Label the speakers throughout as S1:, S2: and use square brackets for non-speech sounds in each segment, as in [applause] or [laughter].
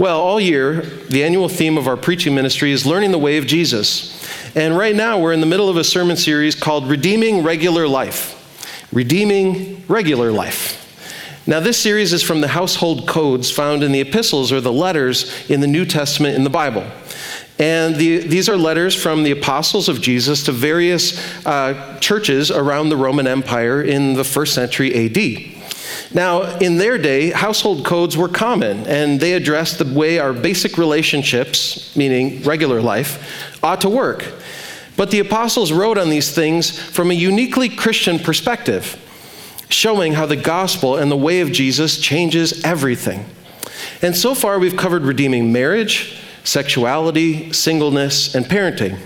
S1: Well, all year, the annual theme of our preaching ministry is learning the way of Jesus. And right now, we're in the middle of a sermon series called Redeeming Regular Life. Redeeming Regular Life. Now, this series is from the household codes found in the epistles or the letters in the New Testament in the Bible. And the, these are letters from the apostles of Jesus to various uh, churches around the Roman Empire in the first century AD. Now, in their day, household codes were common, and they addressed the way our basic relationships, meaning regular life, ought to work. But the apostles wrote on these things from a uniquely Christian perspective, showing how the gospel and the way of Jesus changes everything. And so far, we've covered redeeming marriage, sexuality, singleness, and parenting.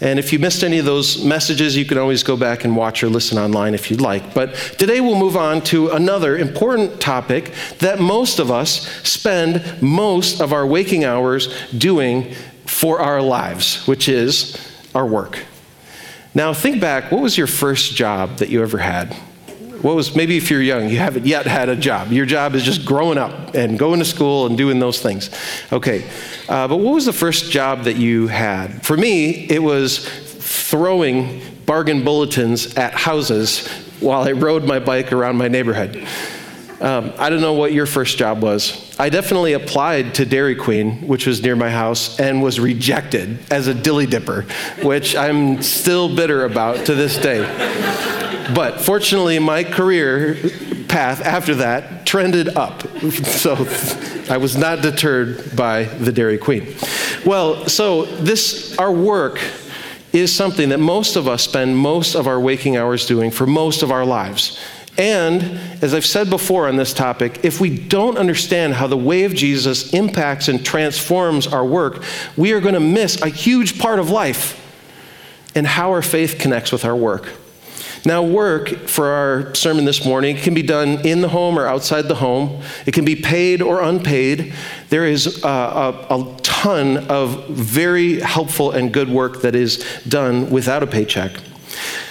S1: And if you missed any of those messages, you can always go back and watch or listen online if you'd like. But today we'll move on to another important topic that most of us spend most of our waking hours doing for our lives, which is our work. Now, think back what was your first job that you ever had? What was, maybe if you're young, you haven't yet had a job. Your job is just growing up and going to school and doing those things. Okay. Uh, but what was the first job that you had? For me, it was throwing bargain bulletins at houses while I rode my bike around my neighborhood. Um, I don't know what your first job was. I definitely applied to Dairy Queen, which was near my house, and was rejected as a dilly dipper, which I'm still bitter about to this day. But fortunately, my career path after that trended up. So I was not deterred by the Dairy Queen. Well, so this, our work is something that most of us spend most of our waking hours doing for most of our lives. And as I've said before on this topic, if we don't understand how the way of Jesus impacts and transforms our work, we are going to miss a huge part of life and how our faith connects with our work. Now, work for our sermon this morning can be done in the home or outside the home. It can be paid or unpaid. There is a, a, a ton of very helpful and good work that is done without a paycheck.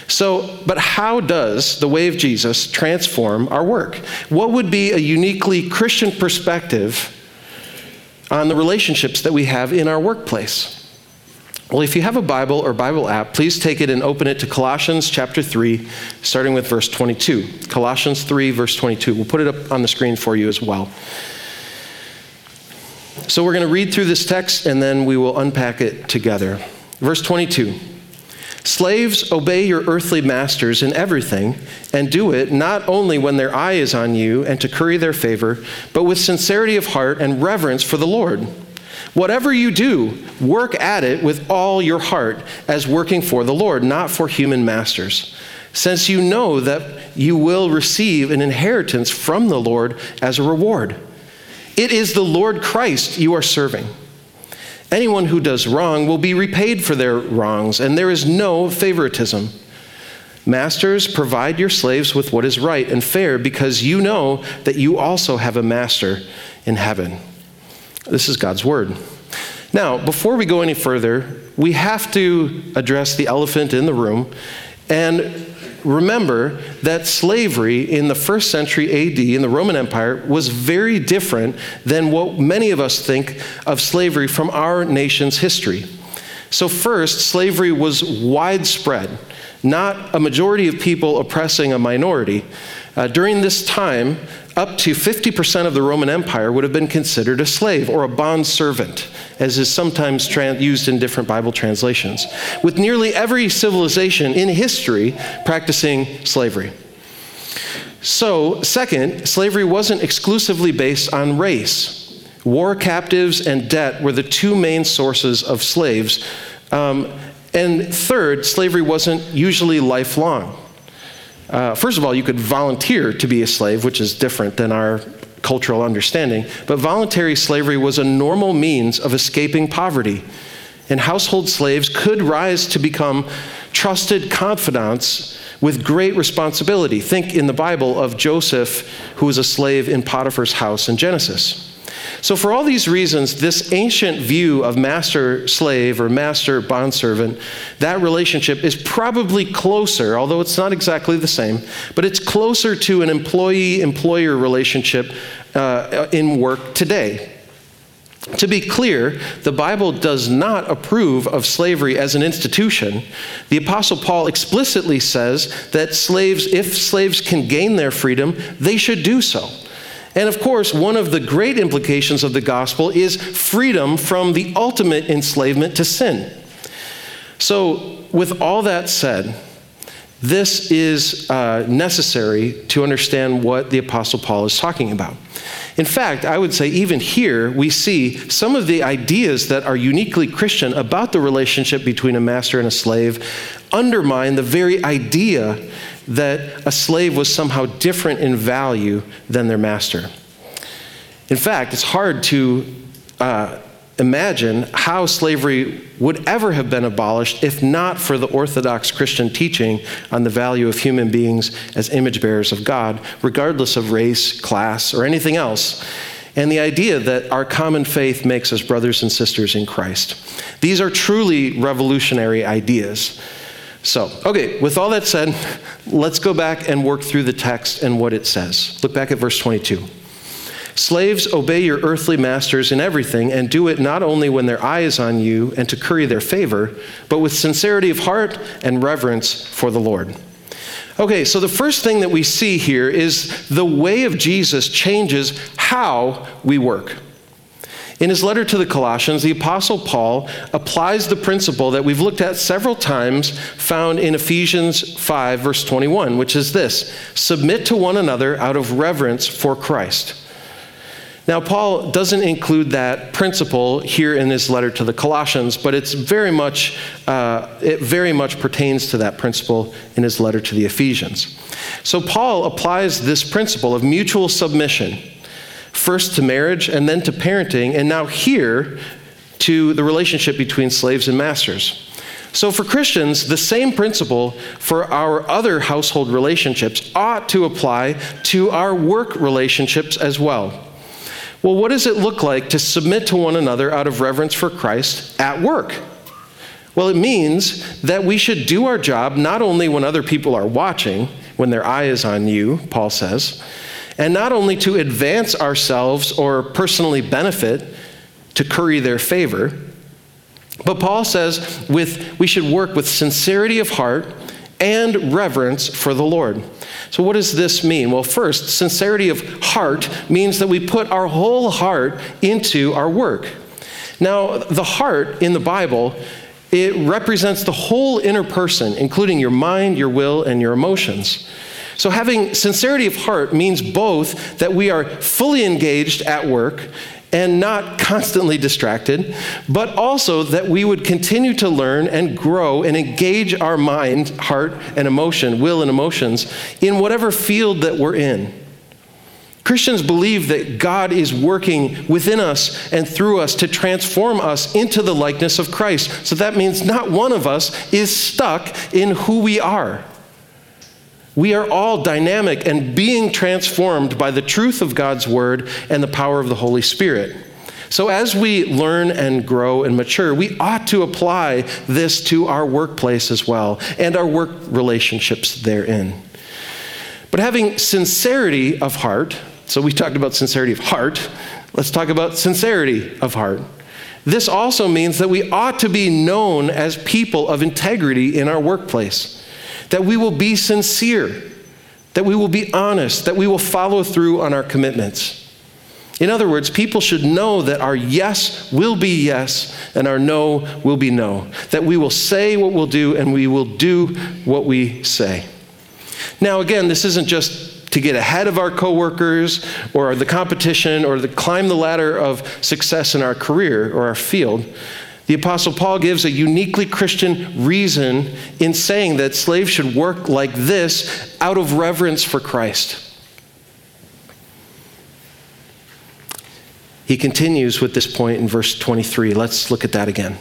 S1: So, but how does the way of Jesus transform our work? What would be a uniquely Christian perspective on the relationships that we have in our workplace? Well, if you have a Bible or Bible app, please take it and open it to Colossians chapter 3, starting with verse 22. Colossians 3, verse 22. We'll put it up on the screen for you as well. So we're going to read through this text and then we will unpack it together. Verse 22 Slaves, obey your earthly masters in everything, and do it not only when their eye is on you and to curry their favor, but with sincerity of heart and reverence for the Lord. Whatever you do, work at it with all your heart as working for the Lord, not for human masters, since you know that you will receive an inheritance from the Lord as a reward. It is the Lord Christ you are serving. Anyone who does wrong will be repaid for their wrongs, and there is no favoritism. Masters, provide your slaves with what is right and fair because you know that you also have a master in heaven. This is God's word. Now, before we go any further, we have to address the elephant in the room and remember that slavery in the first century AD in the Roman Empire was very different than what many of us think of slavery from our nation's history. So, first, slavery was widespread, not a majority of people oppressing a minority. Uh, during this time, up to 50% of the Roman Empire would have been considered a slave or a bond servant, as is sometimes used in different Bible translations, with nearly every civilization in history practicing slavery. So, second, slavery wasn't exclusively based on race. War captives and debt were the two main sources of slaves. Um, and third, slavery wasn't usually lifelong. Uh, first of all, you could volunteer to be a slave, which is different than our cultural understanding. But voluntary slavery was a normal means of escaping poverty. And household slaves could rise to become trusted confidants with great responsibility. Think in the Bible of Joseph, who was a slave in Potiphar's house in Genesis. So, for all these reasons, this ancient view of master slave or master bondservant, that relationship is probably closer, although it's not exactly the same, but it's closer to an employee employer relationship uh, in work today. To be clear, the Bible does not approve of slavery as an institution. The Apostle Paul explicitly says that slaves, if slaves can gain their freedom, they should do so. And of course, one of the great implications of the gospel is freedom from the ultimate enslavement to sin. So, with all that said, this is uh, necessary to understand what the Apostle Paul is talking about. In fact, I would say even here we see some of the ideas that are uniquely Christian about the relationship between a master and a slave undermine the very idea that a slave was somehow different in value than their master. In fact, it's hard to uh, imagine how slavery would ever have been abolished if not for the Orthodox Christian teaching on the value of human beings as image bearers of God, regardless of race, class, or anything else. And the idea that our common faith makes us brothers and sisters in Christ. These are truly revolutionary ideas. So, okay, with all that said, let's go back and work through the text and what it says. Look back at verse 22. Slaves, obey your earthly masters in everything, and do it not only when their eye is on you and to curry their favor, but with sincerity of heart and reverence for the Lord. Okay, so the first thing that we see here is the way of Jesus changes how we work. In his letter to the Colossians, the Apostle Paul applies the principle that we've looked at several times, found in Ephesians 5, verse 21, which is this Submit to one another out of reverence for Christ. Now, Paul doesn't include that principle here in his letter to the Colossians, but it's very much, uh, it very much pertains to that principle in his letter to the Ephesians. So, Paul applies this principle of mutual submission, first to marriage and then to parenting, and now here to the relationship between slaves and masters. So, for Christians, the same principle for our other household relationships ought to apply to our work relationships as well. Well, what does it look like to submit to one another out of reverence for Christ at work? Well, it means that we should do our job not only when other people are watching, when their eye is on you, Paul says, and not only to advance ourselves or personally benefit to curry their favor, but Paul says with, we should work with sincerity of heart and reverence for the Lord. So, what does this mean? Well, first, sincerity of heart means that we put our whole heart into our work. Now, the heart in the Bible, it represents the whole inner person, including your mind, your will, and your emotions. So, having sincerity of heart means both that we are fully engaged at work and not constantly distracted, but also that we would continue to learn and grow and engage our mind, heart, and emotion, will and emotions in whatever field that we're in. Christians believe that God is working within us and through us to transform us into the likeness of Christ. So that means not one of us is stuck in who we are. We are all dynamic and being transformed by the truth of God's word and the power of the Holy Spirit. So, as we learn and grow and mature, we ought to apply this to our workplace as well and our work relationships therein. But having sincerity of heart, so we talked about sincerity of heart, let's talk about sincerity of heart. This also means that we ought to be known as people of integrity in our workplace that we will be sincere, that we will be honest, that we will follow through on our commitments. In other words, people should know that our yes will be yes and our no will be no. That we will say what we'll do and we will do what we say. Now, again, this isn't just to get ahead of our coworkers or the competition or to climb the ladder of success in our career or our field. The Apostle Paul gives a uniquely Christian reason in saying that slaves should work like this out of reverence for Christ. He continues with this point in verse 23. Let's look at that again.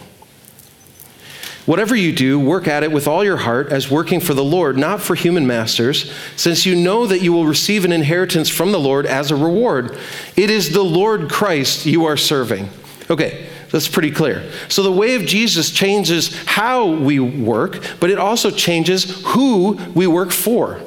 S1: Whatever you do, work at it with all your heart as working for the Lord, not for human masters, since you know that you will receive an inheritance from the Lord as a reward. It is the Lord Christ you are serving. Okay, that's pretty clear. So the way of Jesus changes how we work, but it also changes who we work for.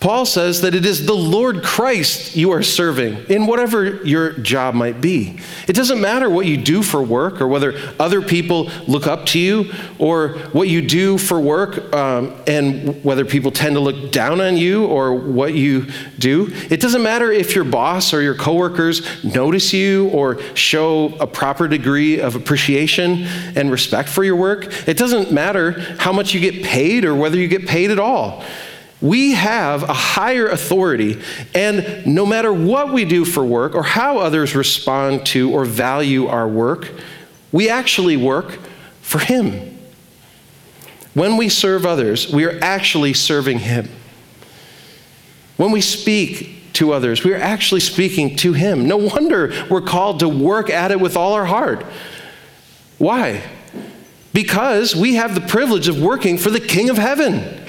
S1: Paul says that it is the Lord Christ you are serving in whatever your job might be. It doesn't matter what you do for work or whether other people look up to you or what you do for work um, and whether people tend to look down on you or what you do. It doesn't matter if your boss or your coworkers notice you or show a proper degree of appreciation and respect for your work. It doesn't matter how much you get paid or whether you get paid at all. We have a higher authority, and no matter what we do for work or how others respond to or value our work, we actually work for Him. When we serve others, we are actually serving Him. When we speak to others, we are actually speaking to Him. No wonder we're called to work at it with all our heart. Why? Because we have the privilege of working for the King of Heaven.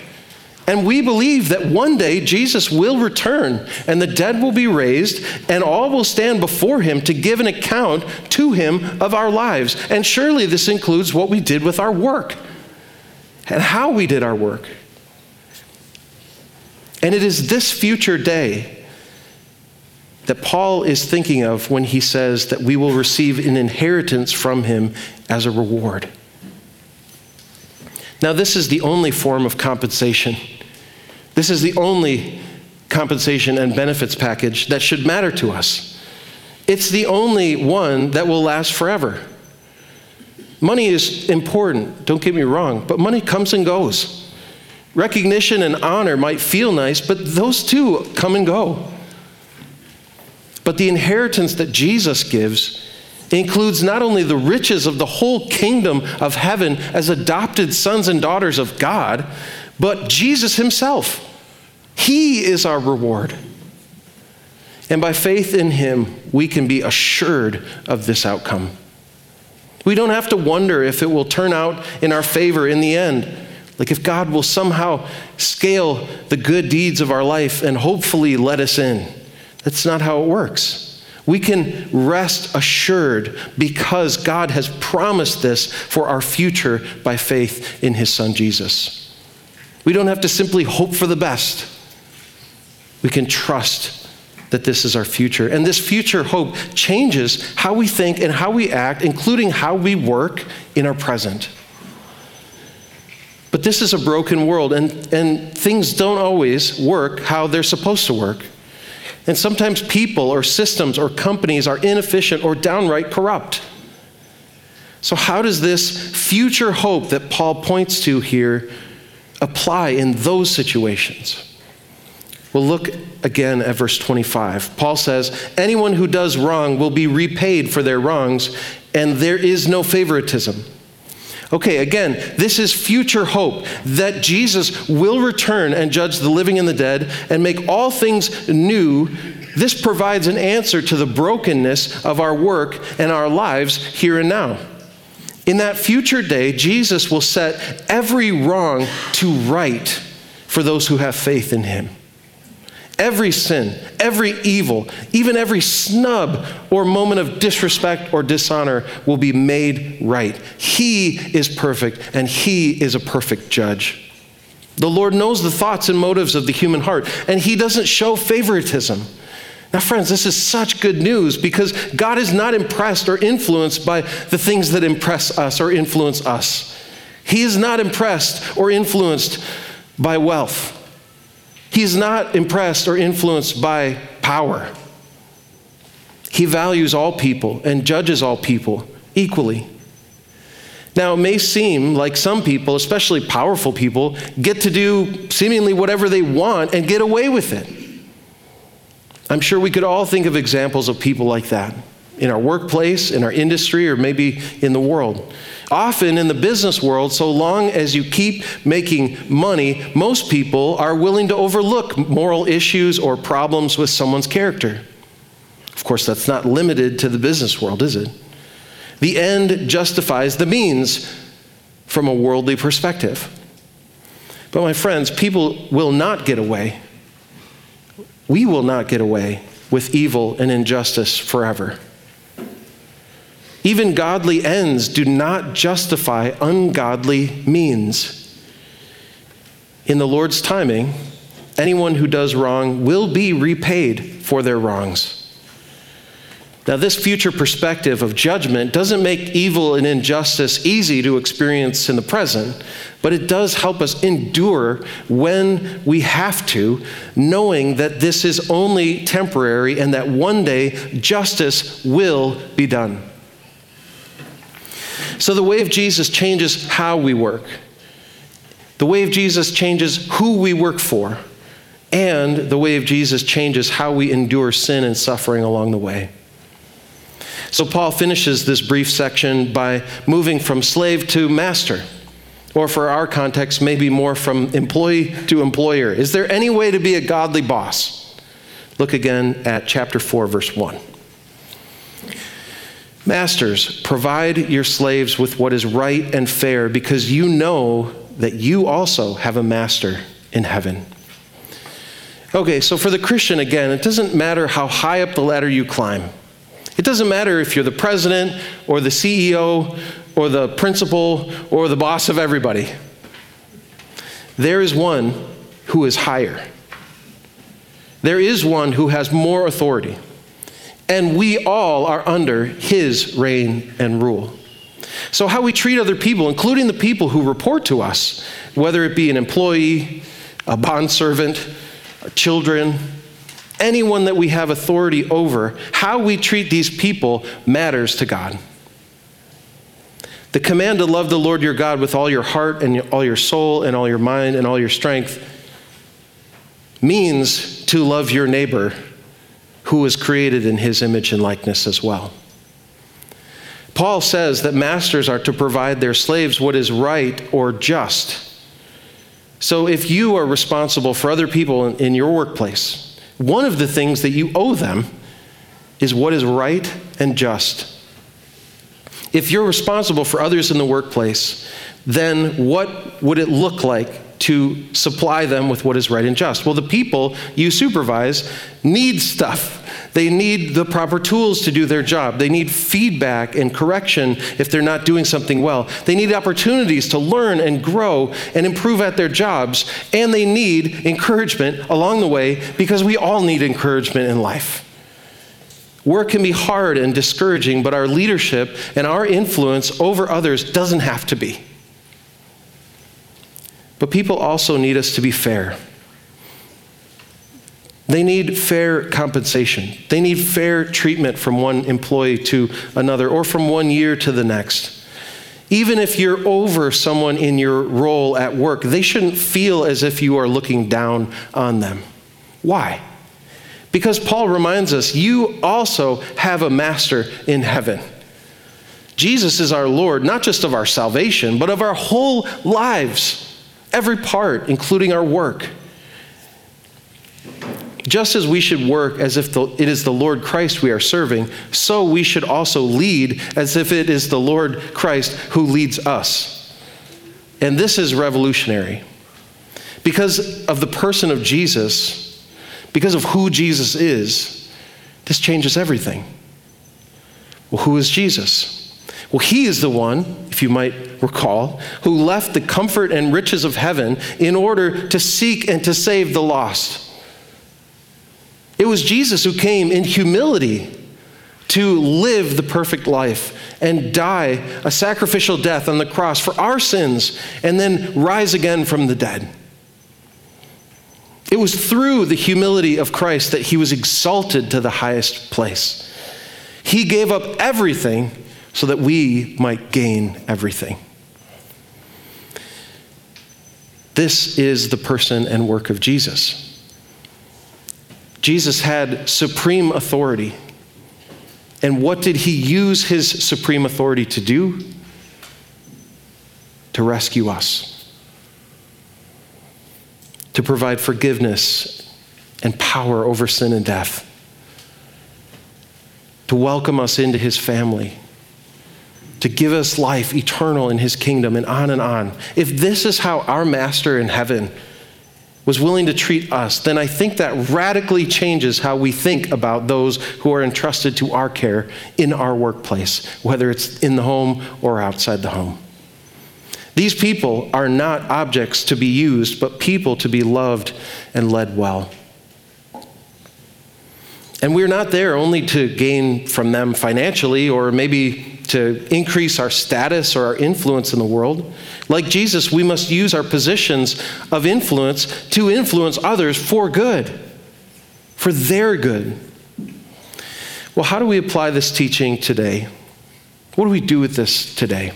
S1: And we believe that one day Jesus will return and the dead will be raised and all will stand before him to give an account to him of our lives. And surely this includes what we did with our work and how we did our work. And it is this future day that Paul is thinking of when he says that we will receive an inheritance from him as a reward. Now, this is the only form of compensation. This is the only compensation and benefits package that should matter to us. It's the only one that will last forever. Money is important, don't get me wrong, but money comes and goes. Recognition and honor might feel nice, but those too come and go. But the inheritance that Jesus gives includes not only the riches of the whole kingdom of heaven as adopted sons and daughters of God, but Jesus himself. He is our reward. And by faith in him, we can be assured of this outcome. We don't have to wonder if it will turn out in our favor in the end. Like if God will somehow scale the good deeds of our life and hopefully let us in. That's not how it works. We can rest assured because God has promised this for our future by faith in His Son Jesus. We don't have to simply hope for the best. We can trust that this is our future. And this future hope changes how we think and how we act, including how we work in our present. But this is a broken world, and, and things don't always work how they're supposed to work. And sometimes people or systems or companies are inefficient or downright corrupt. So, how does this future hope that Paul points to here apply in those situations? Well, look again at verse 25. Paul says, Anyone who does wrong will be repaid for their wrongs, and there is no favoritism. Okay, again, this is future hope that Jesus will return and judge the living and the dead and make all things new. This provides an answer to the brokenness of our work and our lives here and now. In that future day, Jesus will set every wrong to right for those who have faith in him. Every sin, every evil, even every snub or moment of disrespect or dishonor will be made right. He is perfect and He is a perfect judge. The Lord knows the thoughts and motives of the human heart, and He doesn't show favoritism. Now, friends, this is such good news because God is not impressed or influenced by the things that impress us or influence us. He is not impressed or influenced by wealth. He's not impressed or influenced by power. He values all people and judges all people equally. Now, it may seem like some people, especially powerful people, get to do seemingly whatever they want and get away with it. I'm sure we could all think of examples of people like that in our workplace, in our industry, or maybe in the world. Often in the business world, so long as you keep making money, most people are willing to overlook moral issues or problems with someone's character. Of course, that's not limited to the business world, is it? The end justifies the means from a worldly perspective. But, my friends, people will not get away. We will not get away with evil and injustice forever. Even godly ends do not justify ungodly means. In the Lord's timing, anyone who does wrong will be repaid for their wrongs. Now, this future perspective of judgment doesn't make evil and injustice easy to experience in the present, but it does help us endure when we have to, knowing that this is only temporary and that one day justice will be done. So, the way of Jesus changes how we work, the way of Jesus changes who we work for, and the way of Jesus changes how we endure sin and suffering along the way. So Paul finishes this brief section by moving from slave to master, or for our context, maybe more from employee to employer. Is there any way to be a godly boss? Look again at chapter 4, verse 1. Masters, provide your slaves with what is right and fair because you know that you also have a master in heaven. Okay, so for the Christian, again, it doesn't matter how high up the ladder you climb. It doesn't matter if you're the president or the CEO or the principal or the boss of everybody. There is one who is higher. There is one who has more authority. And we all are under his reign and rule. So, how we treat other people, including the people who report to us, whether it be an employee, a bondservant, our children, anyone that we have authority over, how we treat these people matters to God. The command to love the Lord your God with all your heart and all your soul and all your mind and all your strength means to love your neighbor who was created in his image and likeness as well. Paul says that masters are to provide their slaves what is right or just. So if you are responsible for other people in, your workplace, one of the things that you owe them is what is right and just. If you're responsible for others in the workplace, then what would it look like to supply them with what is right and just? Well, the people you supervise need stuff. They need the proper tools to do their job. They need feedback and correction if they're not doing something well. They need opportunities to learn and grow and improve at their jobs. And they need encouragement along the way because we all need encouragement in life. Work can be hard and discouraging, but our leadership and our influence over others doesn't have to be. But people also need us to be fair. They need fair compensation. They need fair treatment from one employee to another or from one year to the next. Even if you're over someone in your role at work, they shouldn't feel as if you are looking down on them. Why? Because Paul reminds us you also have a master in heaven. Jesus is our Lord, not just of our salvation, but of our whole lives, every part, including our work. Just as we should work as if the, it is the Lord Christ we are serving, so we should also lead as if it is the Lord Christ who leads us. And this is revolutionary. Because of the person of Jesus, because of who Jesus is, this changes everything. Well, who is Jesus? Well, he is the one, if you might recall, who left the comfort and riches of heaven in order to seek and to save the lost. It was Jesus who came in humility to live the perfect life and die a sacrificial death on the cross for our sins and then rise again from the dead. It was through the humility of Christ that he was exalted to the highest place. He gave up everything so that we might gain everything. This is the person and work of Jesus. Jesus had supreme authority. And what did he use his supreme authority to do? To rescue us, to provide forgiveness and power over sin and death, to welcome us into his family, to give us life eternal in his kingdom, and on and on. If this is how our master in heaven was willing to treat us, then I think that radically changes how we think about those who are entrusted to our care in our workplace, whether it's in the home or outside the home. These people are not objects to be used, but people to be loved and led well. And we're not there only to gain from them financially or maybe to increase our status or our influence in the world. Like Jesus, we must use our positions of influence to influence others for good, for their good. Well, how do we apply this teaching today? What do we do with this today?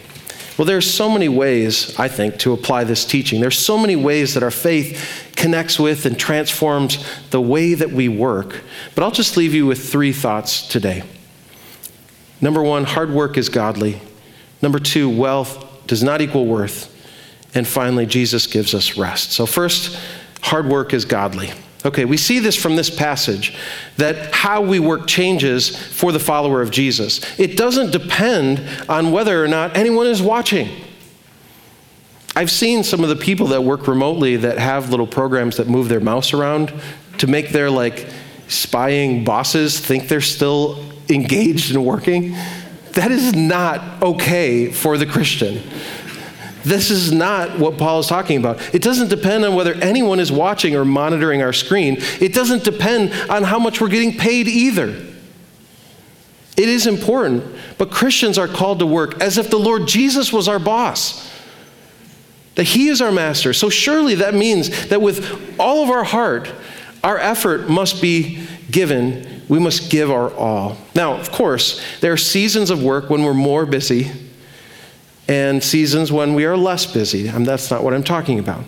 S1: Well, there's so many ways, I think, to apply this teaching. There's so many ways that our faith connects with and transforms the way that we work. But I'll just leave you with three thoughts today. Number one, hard work is godly. Number two, wealth does not equal worth. And finally, Jesus gives us rest. So, first, hard work is godly. Okay, we see this from this passage that how we work changes for the follower of Jesus. It doesn't depend on whether or not anyone is watching. I've seen some of the people that work remotely that have little programs that move their mouse around to make their like spying bosses think they're still engaged and working. That is not okay for the Christian. This is not what Paul is talking about. It doesn't depend on whether anyone is watching or monitoring our screen. It doesn't depend on how much we're getting paid either. It is important, but Christians are called to work as if the Lord Jesus was our boss, that He is our master. So surely that means that with all of our heart, our effort must be given. We must give our all. Now, of course, there are seasons of work when we're more busy and seasons when we are less busy. And that's not what I'm talking about.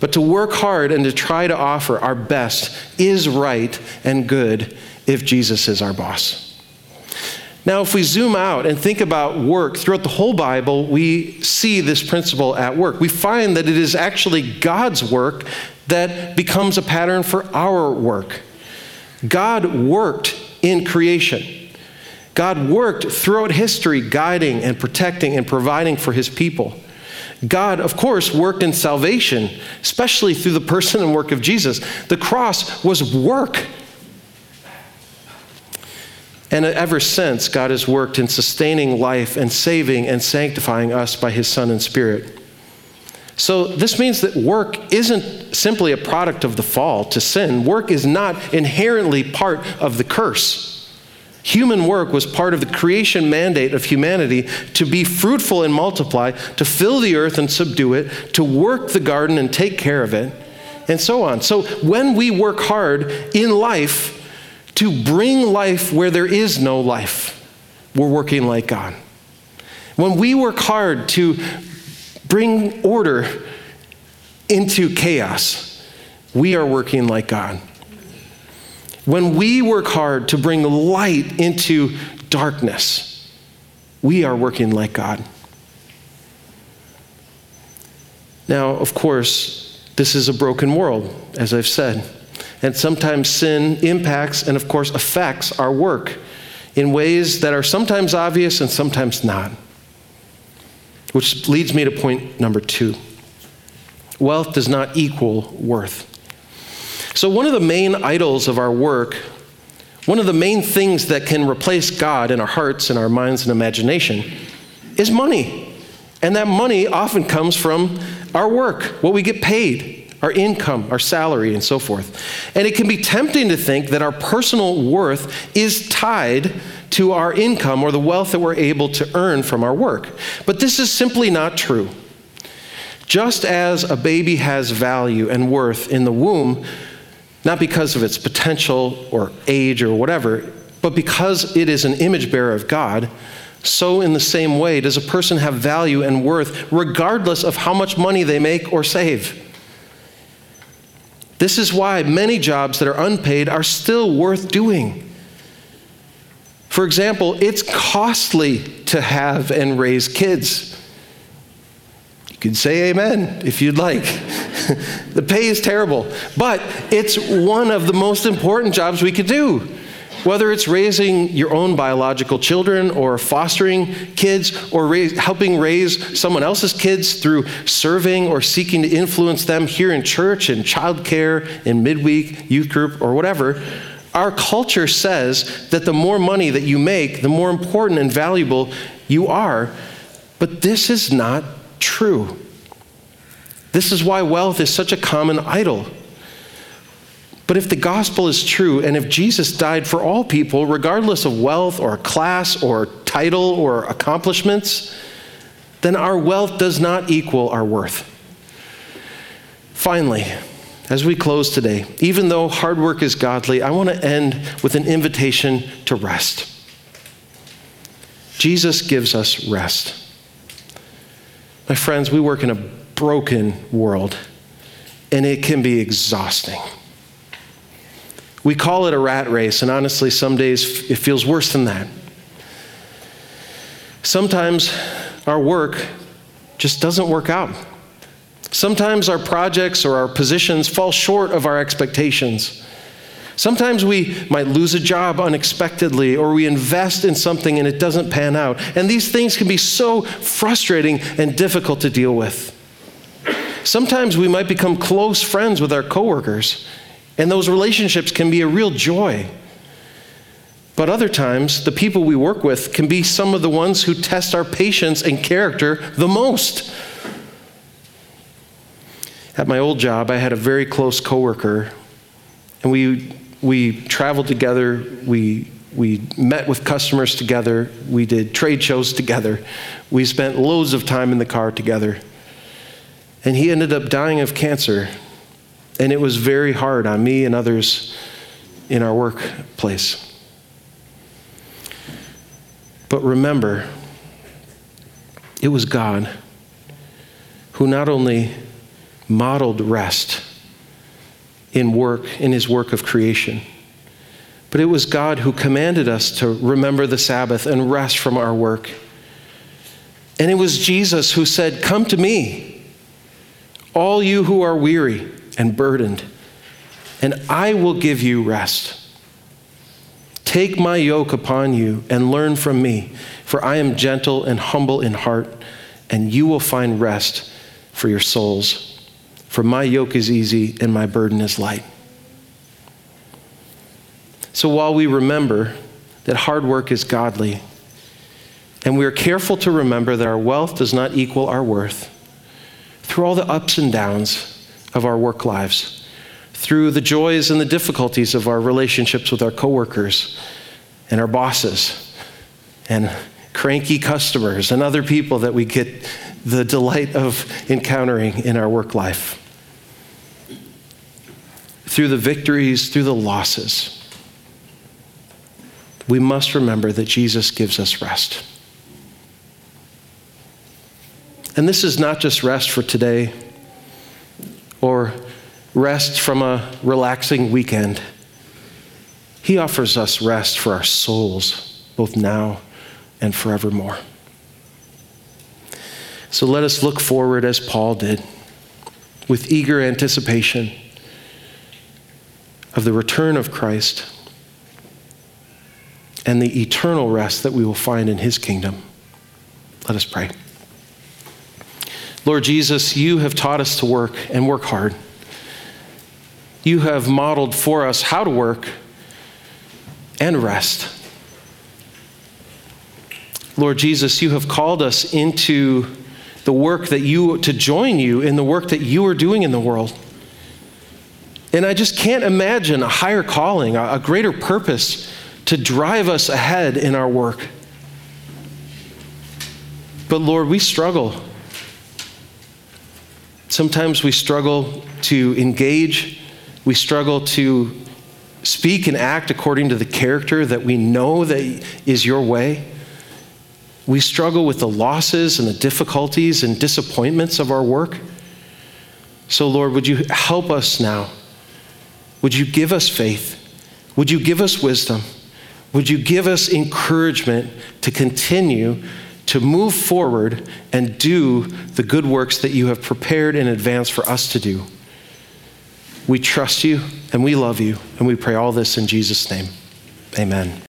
S1: But to work hard and to try to offer our best is right and good if Jesus is our boss. Now, if we zoom out and think about work throughout the whole Bible, we see this principle at work. We find that it is actually God's work that becomes a pattern for our work. God worked in creation. God worked throughout history, guiding and protecting and providing for his people. God, of course, worked in salvation, especially through the person and work of Jesus. The cross was work. And ever since, God has worked in sustaining life and saving and sanctifying us by his Son and Spirit. So, this means that work isn't simply a product of the fall to sin. Work is not inherently part of the curse. Human work was part of the creation mandate of humanity to be fruitful and multiply, to fill the earth and subdue it, to work the garden and take care of it, and so on. So when we work hard in life to bring life where there is no life, we're working like God. When we work hard to bring order into chaos, we are working like God. When we work hard to bring light into darkness, we are working like God. Now, of course, this is a broken world, as I've said. And sometimes sin impacts and, of course, affects our work in ways that are sometimes obvious and sometimes not. Which leads me to point number two wealth does not equal worth. So, one of the main idols of our work, one of the main things that can replace God in our hearts and our minds and imagination is money. And that money often comes from our work, what we get paid, our income, our salary, and so forth. And it can be tempting to think that our personal worth is tied to our income or the wealth that we're able to earn from our work. But this is simply not true. Just as a baby has value and worth in the womb, not because of its potential or age or whatever, but because it is an image bearer of God, so in the same way does a person have value and worth regardless of how much money they make or save. This is why many jobs that are unpaid are still worth doing. For example, it's costly to have and raise kids. You can say amen if you'd like. [laughs] the pay is terrible, but it's one of the most important jobs we could do. Whether it's raising your own biological children or fostering kids or raise, helping raise someone else's kids through serving or seeking to influence them here in church, in childcare, in midweek, youth group, or whatever, our culture says that the more money that you make, the more important and valuable you are. But this is not true. This is why wealth is such a common idol. But if the gospel is true, and if Jesus died for all people, regardless of wealth or class or title or accomplishments, then our wealth does not equal our worth. Finally, as we close today, even though hard work is godly, I want to end with an invitation to rest. Jesus gives us rest. My friends, we work in a broken world, and it can be exhausting. We call it a rat race, and honestly, some days it feels worse than that. Sometimes our work just doesn't work out. Sometimes our projects or our positions fall short of our expectations. Sometimes we might lose a job unexpectedly, or we invest in something and it doesn't pan out. And these things can be so frustrating and difficult to deal with. Sometimes we might become close friends with our coworkers, and those relationships can be a real joy. But other times, the people we work with can be some of the ones who test our patience and character the most. At my old job, I had a very close coworker, and we, we traveled together. We, we met with customers together. We did trade shows together. We spent loads of time in the car together. And he ended up dying of cancer. And it was very hard on me and others in our workplace. But remember, it was God who not only modeled rest in work, in his work of creation, but it was God who commanded us to remember the Sabbath and rest from our work. And it was Jesus who said, Come to me all you who are weary and burdened, and I will give you rest. Take my yoke upon you and learn from me, for I am gentle and humble in heart, and you will find rest for your souls. For my yoke is easy and my burden is light. So while we remember that hard work is godly, and we are careful to remember that our wealth does not equal our worth, through all the ups and downs of our work lives, through the joys and the difficulties of our relationships with our coworkers and our bosses and cranky customers and other people that we get the delight of encountering in our work life. Through the victories, through the losses, we must remember that Jesus gives us rest. And this is not just rest for today or rest from a relaxing weekend. He offers us rest for our souls, both now and forevermore. So let us look forward as Paul did, with eager anticipation of the return of Christ and the eternal rest that we will find in his kingdom. Let us pray. Lord Jesus, you have taught us to work and work hard. You have modeled for us how to work and rest. Lord Jesus, you have called us into the work that you, to join you in the work that you are doing in the world. And I just can't imagine a higher calling, a, greater purpose to drive us ahead in our work. But Lord, we struggle Sometimes we struggle to engage, we struggle to speak and act according to the character that we know that is your way. We struggle with the losses and the difficulties and disappointments of our work. So, Lord, would you help us now? Would you give us faith? Would you give us wisdom? Would you give us encouragement to continue to move forward and do the good works that you have prepared in advance for us to do. We trust you and we love you, and we pray all this in Jesus' name. Amen.